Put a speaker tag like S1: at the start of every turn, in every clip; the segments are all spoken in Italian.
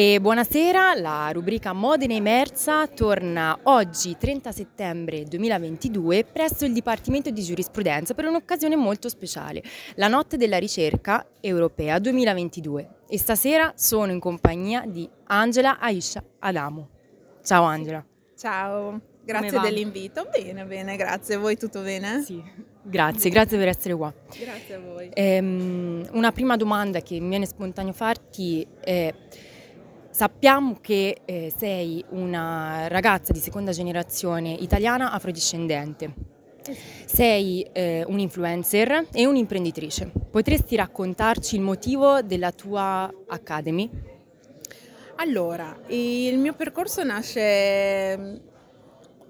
S1: E buonasera, la rubrica Modena Emersa torna oggi 30 settembre 2022 presso il Dipartimento di Giurisprudenza per un'occasione molto speciale, la Notte della Ricerca Europea 2022. E stasera sono in compagnia di Angela Aisha Adamo. Ciao Angela.
S2: Ciao, grazie dell'invito. Bene, bene, grazie. Voi tutto bene?
S1: Sì. Grazie, grazie per essere qua.
S2: Grazie a voi.
S1: Ehm, una prima domanda che mi viene spontaneo farti è sappiamo che eh, sei una ragazza di seconda generazione italiana afrodiscendente. Sei eh, un influencer e un'imprenditrice. Potresti raccontarci il motivo della tua Academy?
S2: Allora, il mio percorso nasce mm,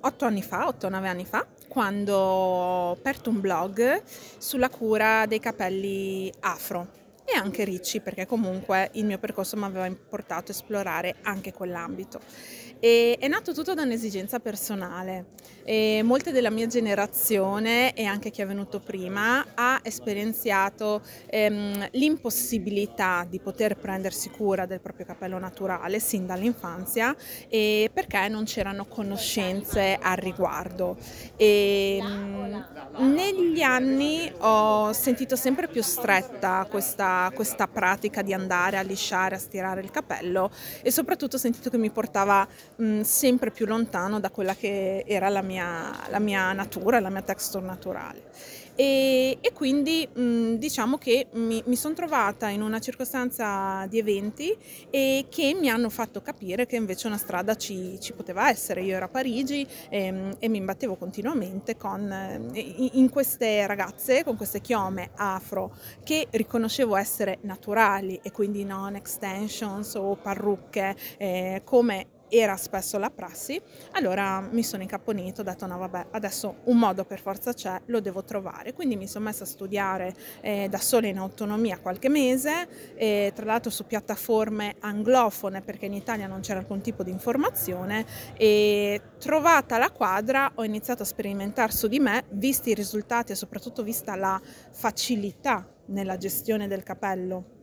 S2: otto anni fa, otto o nove anni fa, quando ho aperto un blog sulla cura dei capelli afro e anche ricci perché comunque il mio percorso mi aveva portato a esplorare anche quell'ambito. E è nato tutto da un'esigenza personale. E molte della mia generazione e anche chi è venuto prima ha esperienziato ehm, l'impossibilità di poter prendersi cura del proprio capello naturale sin dall'infanzia perché non c'erano conoscenze al riguardo. E, mh, negli anni ho sentito sempre più stretta questa, questa pratica di andare a lisciare, a stirare il capello e soprattutto ho sentito che mi portava mh, sempre più lontano da quella che era la mia, la mia natura, la mia texture naturale. E, e quindi mh, diciamo che mi, mi sono trovata in una circostanza di eventi e che mi hanno fatto capire che invece una strada ci, ci poteva essere. Io ero a Parigi e, ehm, e mi imbattevo continuamente con, in, in queste ragazze, con queste chiome afro che riconoscevo essere naturali e quindi non extensions o parrucche eh, come era spesso la prassi, allora mi sono incapponito, ho detto no vabbè, adesso un modo per forza c'è, lo devo trovare. Quindi mi sono messa a studiare eh, da sola in autonomia qualche mese, eh, tra l'altro su piattaforme anglofone perché in Italia non c'era alcun tipo di informazione e trovata la quadra ho iniziato a sperimentare su di me, visti i risultati e soprattutto vista la facilità nella gestione del capello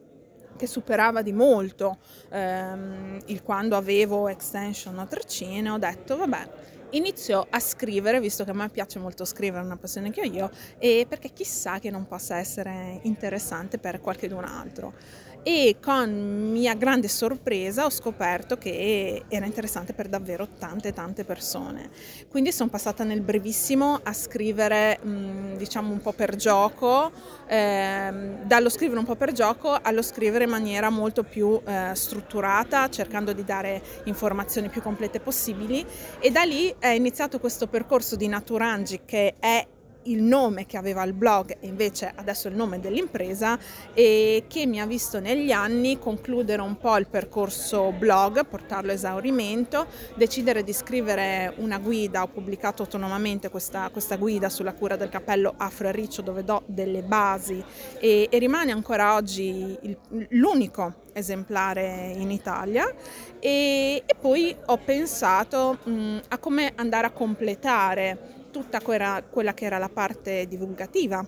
S2: che superava di molto ehm, il quando avevo extension o treccine, ho detto vabbè, inizio a scrivere, visto che a me piace molto scrivere, è una passione che ho io, e perché chissà che non possa essere interessante per qualcun altro e con mia grande sorpresa ho scoperto che era interessante per davvero tante tante persone. Quindi sono passata nel brevissimo a scrivere mh, diciamo un po' per gioco, ehm, dallo scrivere un po' per gioco allo scrivere in maniera molto più eh, strutturata, cercando di dare informazioni più complete possibili e da lì è iniziato questo percorso di Naturangi che è il nome che aveva il blog e invece adesso il nome dell'impresa e che mi ha visto negli anni concludere un po' il percorso blog, portarlo a esaurimento, decidere di scrivere una guida, ho pubblicato autonomamente questa, questa guida sulla cura del capello afro e riccio dove do delle basi e, e rimane ancora oggi il, l'unico esemplare in Italia. E, e poi ho pensato mh, a come andare a completare tutta quella, quella che era la parte divulgativa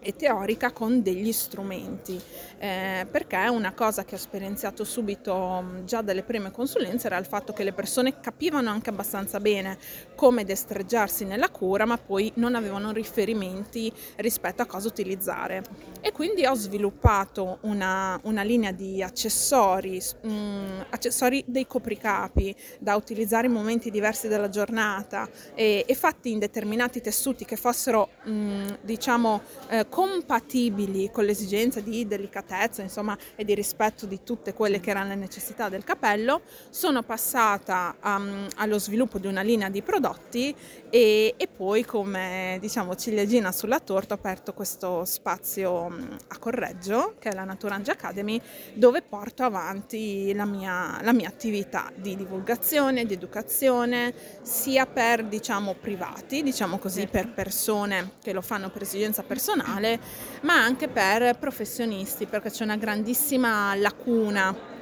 S2: e teorica con degli strumenti, eh, perché una cosa che ho esperienziato subito già dalle prime consulenze era il fatto che le persone capivano anche abbastanza bene come destreggiarsi nella cura, ma poi non avevano riferimenti rispetto a cosa utilizzare. E quindi ho sviluppato una, una linea di accessori, mh, mm, accessori dei copricapi da utilizzare in momenti diversi della giornata e, e fatti in determinati tessuti che fossero, mh, mm, diciamo, eh, compatibili con l'esigenza di delicatezza insomma, e di rispetto di tutte quelle che erano le necessità del capello, sono passata um, allo sviluppo di una linea di prodotti e, e poi come diciamo ciliegina sulla torta ho aperto questo spazio um, a Correggio che è la Naturange Academy dove porto avanti la mia, la mia attività di divulgazione, di educazione sia per diciamo privati, diciamo così per persone che lo fanno per esigenza personale, ma anche per professionisti, perché c'è una grandissima lacuna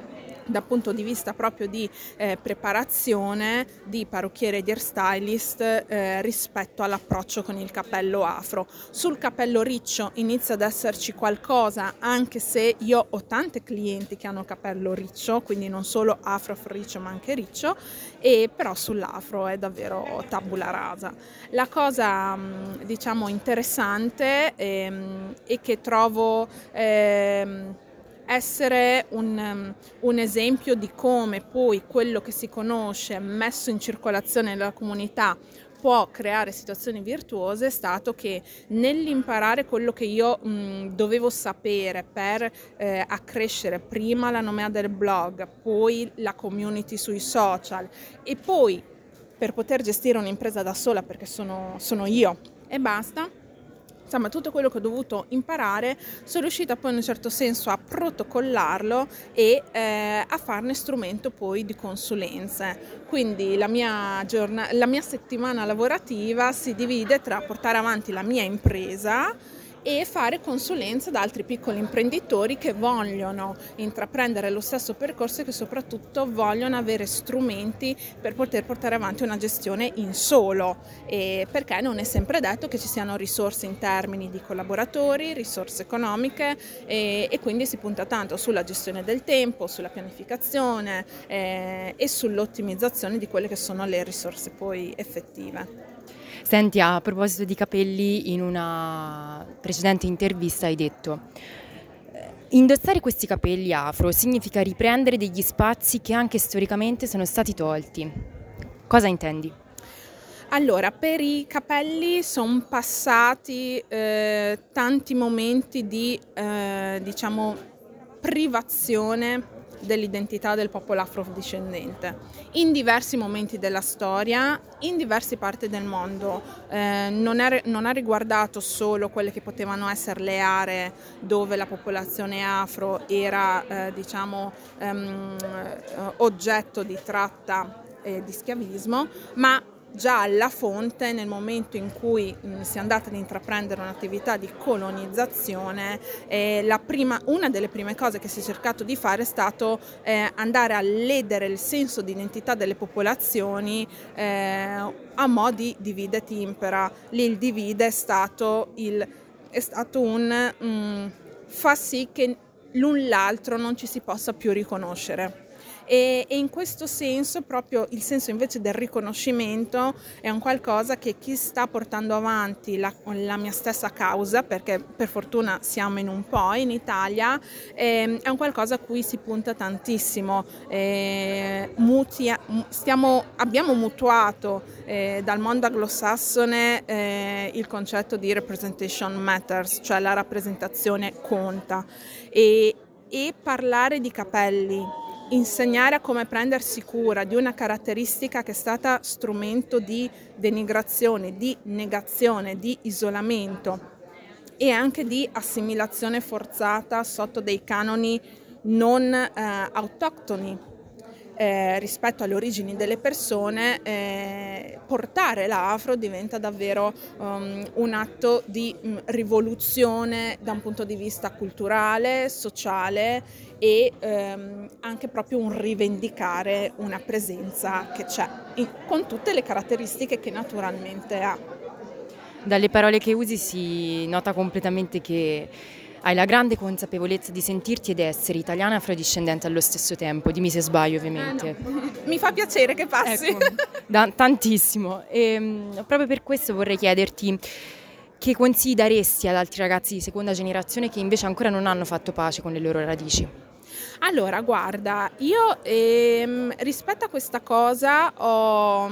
S2: dal punto di vista proprio di eh, preparazione di parrucchiere e di hairstylist eh, rispetto all'approccio con il cappello afro. Sul cappello riccio inizia ad esserci qualcosa, anche se io ho tante clienti che hanno capello riccio, quindi non solo afro riccio ma anche riccio, e però sull'afro è davvero tabula rasa. La cosa diciamo interessante ehm, e che trovo ehm, essere un, um, un, esempio di come poi quello che si conosce messo in circolazione nella comunità può creare situazioni virtuose è stato che nell'imparare quello che io mh, dovevo sapere per eh, accrescere prima la nomea del blog, poi la community sui social e poi per poter gestire un'impresa da sola perché sono, sono io. E basta, insomma tutto quello che ho dovuto imparare sono riuscita poi in un certo senso a protocollarlo e eh, a farne strumento poi di consulenze. Quindi la mia, giorn- la mia settimana lavorativa si divide tra portare avanti la mia impresa e fare consulenza ad altri piccoli imprenditori che vogliono intraprendere lo stesso percorso e che soprattutto vogliono avere strumenti per poter portare avanti una gestione in solo, e perché non è sempre detto che ci siano risorse in termini di collaboratori, risorse economiche e, e quindi si punta tanto sulla gestione del tempo, sulla pianificazione eh, e sull'ottimizzazione di quelle che sono le risorse poi effettive.
S1: Senti, a proposito di capelli, in una precedente intervista hai detto eh, Indossare questi capelli afro significa riprendere degli spazi che anche storicamente sono stati tolti. Cosa intendi?
S2: Allora, per i capelli sono passati eh, tanti momenti di, eh, diciamo, privazione dell'identità del popolo afrodiscendente in diversi momenti della storia, in diverse parti del mondo. Eh, non, è, non, ha riguardato solo quelle che potevano essere le aree dove la popolazione afro era eh, diciamo, ehm, oggetto di tratta e di schiavismo, ma già alla fonte nel momento in cui mh, mm, si è andata ad intraprendere un'attività di colonizzazione, eh, prima, una delle prime cose che si è cercato di fare è stato eh, andare a ledere il senso di identità delle popolazioni eh, a mo' di divide et impera. Lì il divide è stato, il, è stato un mh, mm, fa sì che l'un l'altro non ci si possa più riconoscere. E, e, in questo senso proprio il senso invece del riconoscimento è un qualcosa che chi sta portando avanti la, la mia stessa causa, perché per fortuna siamo in un po' in Italia, eh, è un qualcosa a cui si punta tantissimo. Eh, mutia, stiamo, abbiamo mutuato eh, dal mondo anglosassone eh, il concetto di representation matters, cioè la rappresentazione conta. E, e parlare di capelli insegnare a come prendersi cura di una caratteristica che è stata strumento di denigrazione, di negazione, di isolamento e anche di assimilazione forzata sotto dei canoni non eh, autoctoni eh, rispetto alle origini delle persone, eh, portare l'afro diventa davvero um, un atto di um, rivoluzione da un punto di vista culturale, sociale e um, anche proprio un rivendicare una presenza che c'è, con tutte le caratteristiche che naturalmente ha.
S1: Dalle parole che usi si nota completamente che hai la grande consapevolezza di sentirti ed essere italiana e afrodiscendente allo stesso tempo. Dimmi se sbaglio, ovviamente.
S2: Eh no. Mi fa piacere che passi.
S1: Ecco, da, tantissimo. E, ehm, proprio per questo vorrei chiederti che consigli daresti ad altri ragazzi di seconda generazione che invece ancora non hanno fatto pace con le loro radici?
S2: Allora, guarda, io ehm, rispetto a questa cosa ho,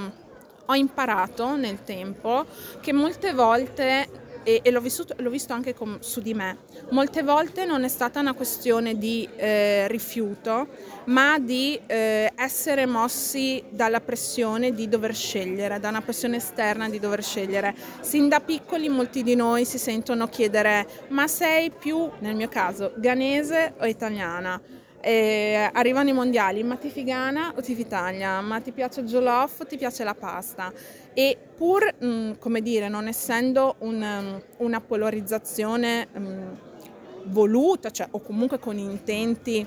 S2: ho imparato nel tempo che molte volte e, e l'ho, vissuto, l'ho, visto anche com, su di me. Molte volte non è stata una questione di eh, rifiuto, ma di eh, essere mossi dalla pressione di dover scegliere, da una pressione esterna di dover scegliere. Sin da piccoli molti di noi si sentono chiedere ma sei più, nel mio caso, ghanese o italiana? Eh, arrivano i mondiali, ma ti figana o ti fitaglia? Ma ti piace il jollof o ti piace la pasta? E pur, mh, mm, come dire, non essendo un, um, una polarizzazione um, voluta, cioè, o comunque con intenti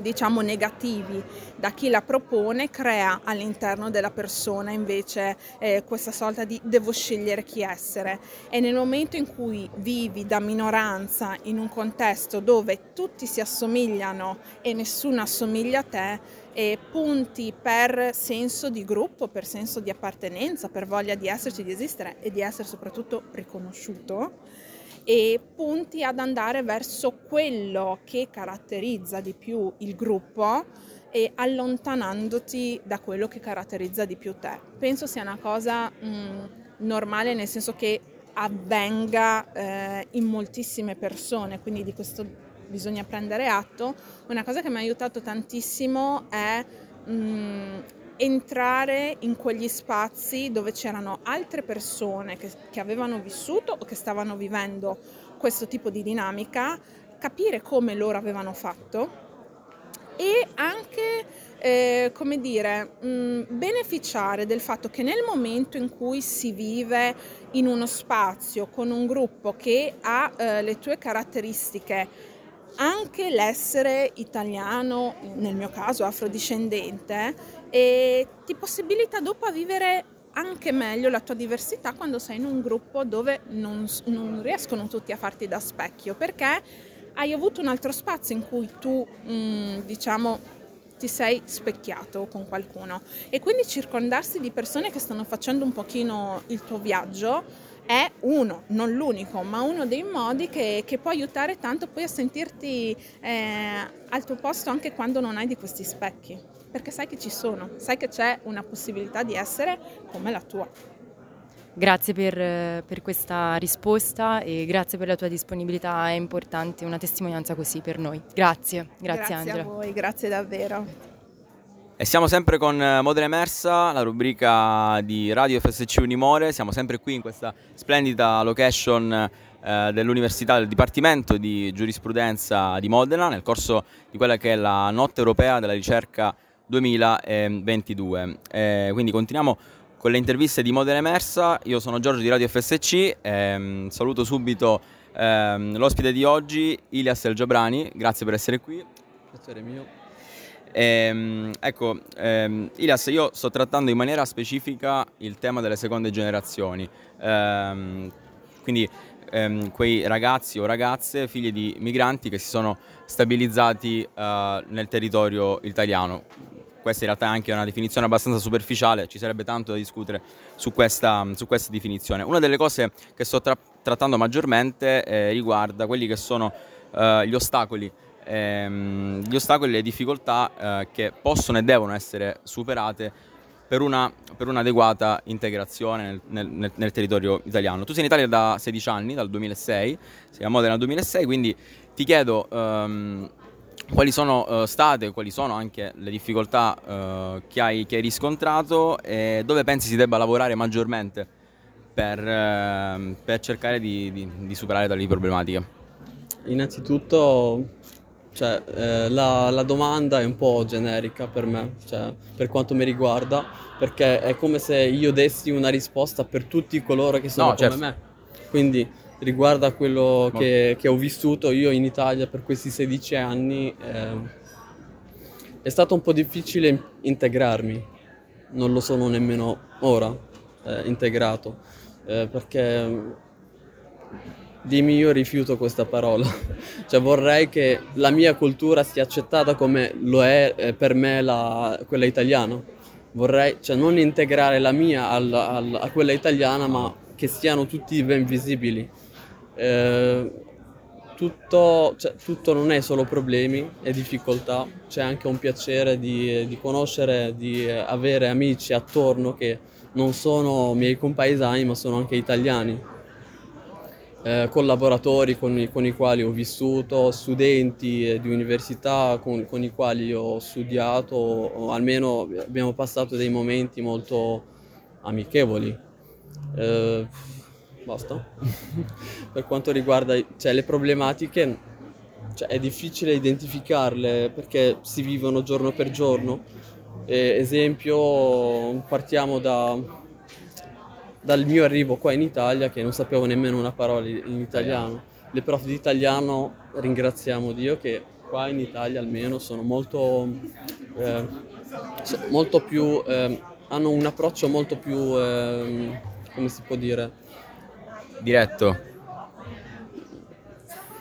S2: diciamo negativi da chi la propone crea all'interno della persona invece eh, questa sorta di devo scegliere chi essere e nel momento in cui vivi da minoranza in un contesto dove tutti si assomigliano e nessuno assomiglia a te e punti per senso di gruppo, per senso di appartenenza, per voglia di esserci, di esistere e di essere soprattutto riconosciuto e punti ad andare verso quello che caratterizza di più il gruppo e allontanandoti da quello che caratterizza di più te. Penso sia una cosa mh, mm, normale nel senso che avvenga eh, in moltissime persone, quindi di questo bisogna prendere atto. Una cosa che mi ha aiutato tantissimo è mh, mm, entrare in quegli spazi dove c'erano altre persone che, che avevano vissuto o che stavano vivendo questo tipo di dinamica, capire come loro avevano fatto e anche, eh, come dire, mh, beneficiare del fatto che nel momento in cui si vive in uno spazio con un gruppo che ha eh, le tue caratteristiche anche l'essere italiano, nel mio caso afrodiscendente, e ti possibilita dopo a vivere anche meglio la tua diversità quando sei in un gruppo dove non, non riescono tutti a farti da specchio, perché hai avuto un altro spazio in cui tu, mh, mm, diciamo, ti sei specchiato con qualcuno. E quindi circondarsi di persone che stanno facendo un pochino il tuo viaggio è uno, non l'unico, ma uno dei modi che, che può aiutare tanto poi a sentirti eh, al tuo posto anche quando non hai di questi specchi, perché sai che ci sono, sai che c'è una possibilità di essere come la tua.
S1: Grazie per, per, questa risposta e grazie per la tua disponibilità, è importante una testimonianza così per noi. Grazie, grazie, grazie Angela.
S2: Grazie a voi, grazie davvero.
S3: E siamo sempre con eh, Modena Emersa, la rubrica di Radio FSC Unimore. Siamo sempre qui in questa splendida location eh, dell'Università del Dipartimento di Giurisprudenza di Modena, nel corso di quella che è la Notte Europea della Ricerca 2022. Eh, quindi continuiamo con le interviste di Modena Emersa. Io sono Giorgio di Radio FSC. Ehm, saluto subito ehm, l'ospite di oggi, Ilias El Giabrani. Grazie per essere qui.
S4: Piacere mio.
S3: Ehm, ecco, ehm, Ilias, io sto trattando in maniera specifica il tema delle seconde generazioni, ehm, quindi ehm, quei ragazzi o ragazze figli di migranti che si sono stabilizzati eh, nel territorio italiano. Questa in realtà è anche una definizione abbastanza superficiale, ci sarebbe tanto da discutere su questa, su questa definizione. Una delle cose che sto tra- trattando maggiormente eh, riguarda quelli che sono eh, gli ostacoli ehm, gli ostacoli e le difficoltà eh, che possono e devono essere superate per, una, per un'adeguata integrazione nel, nel, nel, territorio italiano. Tu sei in Italia da 16 anni, dal 2006, sei a Modena dal 2006, quindi ti chiedo ehm, quali sono uh, state, quali sono anche le difficoltà uh, che, hai, che, hai, riscontrato e dove pensi si debba lavorare maggiormente per, uh, per cercare di, di, di superare tali problematiche.
S4: Innanzitutto cioè, eh, la, la, domanda è un po' generica per me, cioè, per quanto mi riguarda, perché è come se io dessi una risposta per tutti coloro che sono no, come certo. me. Quindi riguarda quello che, che, ho vissuto io in Italia per questi 16 anni, eh, è stato un po' difficile integrarmi, non lo sono nemmeno ora eh, integrato, eh, perché Dimmi io rifiuto questa parola, cioè vorrei che la mia cultura sia accettata come lo è eh, per me la, quella italiana. Vorrei cioè, non integrare la mia al, al, a quella italiana, ma che siano tutti ben visibili. Eh, tutto, cioè, tutto, non è solo problemi e difficoltà, c'è anche un piacere di, di conoscere, di avere amici attorno che non sono miei compaesani, ma sono anche italiani eh, collaboratori con i, con i, quali ho vissuto, studenti eh, di università con, con, i quali ho studiato, o almeno abbiamo passato dei momenti molto amichevoli. Eh, basta. per quanto riguarda cioè, le problematiche, cioè, è difficile identificarle perché si vivono giorno per giorno. Eh, esempio, partiamo da dal mio arrivo qua in Italia che non sapevo nemmeno una parola in italiano. Le prof di italiano ringraziamo Dio che qua in Italia almeno sono molto, eh, molto più, eh, hanno un approccio molto più, eh, come si può dire?
S3: Diretto.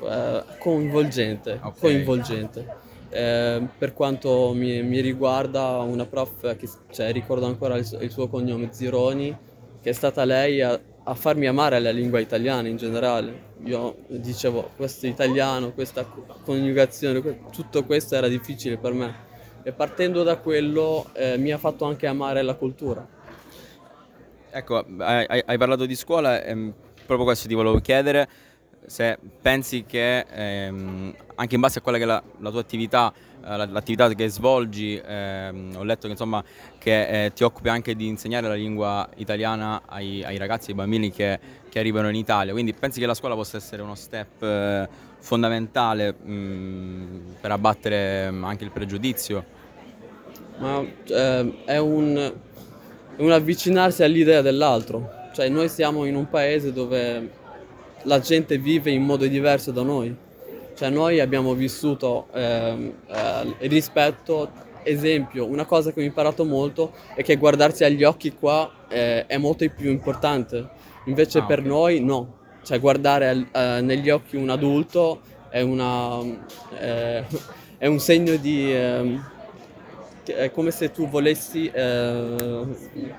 S4: Eh, coinvolgente, okay. coinvolgente. Eh, per quanto mi, mi, riguarda una prof che cioè, ricordo ancora il, il, suo cognome Zironi che è stata lei a, a, farmi amare la lingua italiana in generale. Io dicevo questo italiano questa coniugazione tutto questo era difficile per me. E partendo da quello eh, mi ha fatto anche amare la cultura.
S3: Ecco hai, hai parlato di scuola ehm, proprio questo ti volevo chiedere se pensi che ehm, anche in base a quella che è la, la tua attività, l'attività che svolgi, ehm, ho letto che, insomma, che eh, ti occupi anche di insegnare la lingua italiana ai, ai ragazzi, ai bambini che, che, arrivano in Italia, quindi pensi che la scuola possa essere uno step eh, fondamentale mh, mm, per abbattere mm, anche il pregiudizio?
S4: Ma eh, è un, un avvicinarsi all'idea dell'altro, cioè noi siamo in un paese dove la gente vive in modo diverso da noi. Cioè noi abbiamo vissuto ehm, eh, rispetto, esempio, una cosa che ho imparato molto è che guardarsi agli occhi qua eh, è molto più importante, invece ah, per okay. noi no. Cioè guardare eh, negli occhi un adulto è, una, eh, è un segno di ehm, è come se tu volessi... Eh,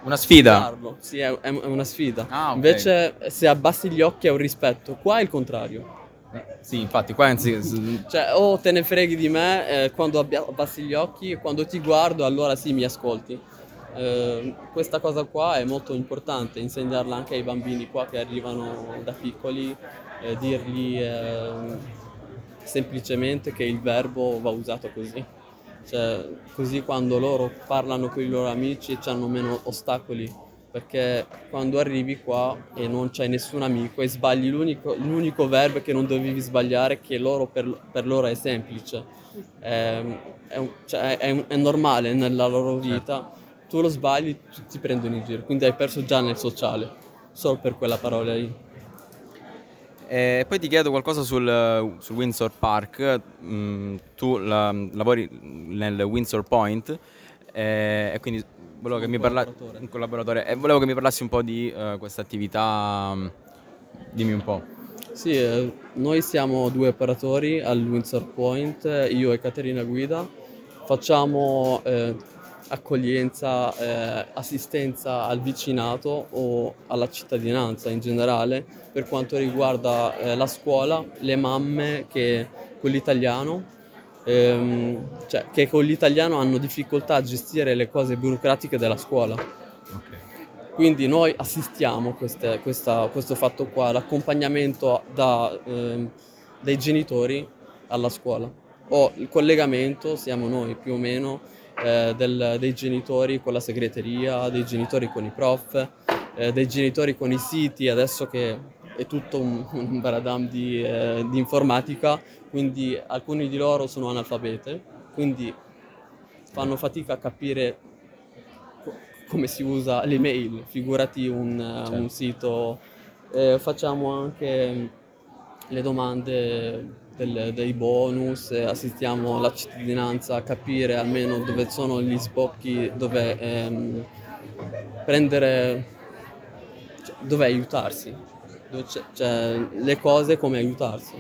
S3: una sfida?
S4: Sì, è, è, una sfida. Ah, okay. Invece se abbassi gli occhi è un rispetto. Qua è il contrario.
S3: Eh, sì, infatti, qua anzi...
S4: cioè, o te ne freghi di me eh, quando abbassi gli occhi, quando ti guardo allora sì mi ascolti. Eh, questa cosa qua è molto importante, insegnarla anche ai bambini qua che arrivano da piccoli, eh, dirgli ehm, semplicemente che il verbo va usato così. Cioè, così quando loro parlano con i loro amici hanno meno ostacoli, perché quando arrivi qua e non c'hai nessun amico e sbagli l'unico, l'unico verbo che non dovevi sbagliare, che loro per, per loro è semplice, è, è, cioè, è, è, normale nella loro vita, certo. tu lo sbagli, ti prendono in giro, quindi hai perso già nel sociale, solo per quella parola lì.
S3: E poi ti chiedo qualcosa sul, sul Windsor Park, mm, tu la, lavori nel Windsor Point e, e quindi volevo che, mi parla- un collaboratore. E volevo che mi parlassi un po' di uh, questa attività, mm, dimmi un po'.
S4: Sì, eh, noi siamo due operatori al Windsor Point, io e Caterina Guida, facciamo eh, accoglienza, eh, assistenza al vicinato o alla cittadinanza in generale per quanto riguarda eh, la scuola, le mamme che con l'italiano, ehm, cioè, che con l'italiano hanno difficoltà a gestire le cose burocratiche della scuola. Okay. Quindi noi assistiamo a questo fatto qua, l'accompagnamento da, ehm, dei genitori alla scuola o il collegamento siamo noi più o meno eh, del, dei genitori con la segreteria, dei genitori con i prof, eh, dei genitori con i siti, adesso che è tutto un, un baradam di, eh, di, informatica, quindi alcuni di loro sono analfabete, quindi fanno fatica a capire co- come si usa l'email, figurati un, certo. un sito. facciamo anche le domande del, dei bonus, assistiamo la cittadinanza a capire almeno dove sono gli sbocchi, dove ehm, prendere, cioè, dove aiutarsi, c'è, cioè, le cose come aiutarsi.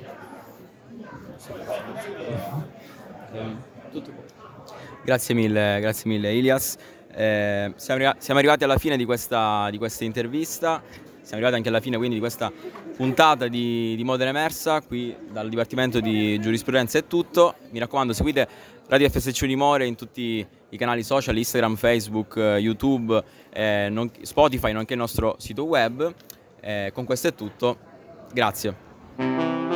S3: Grazie mille, grazie mille Ilias. Eh, siamo, arrivati alla fine di questa, di questa intervista siamo arrivati anche alla fine quindi di questa puntata di, di Modena Emersa, qui dal Dipartimento di Giurisprudenza è tutto, mi raccomando seguite Radio FSC Unimore in tutti i canali social, Instagram, Facebook, YouTube, eh, non, Spotify, nonché il nostro sito web. Eh, con questo è tutto, grazie.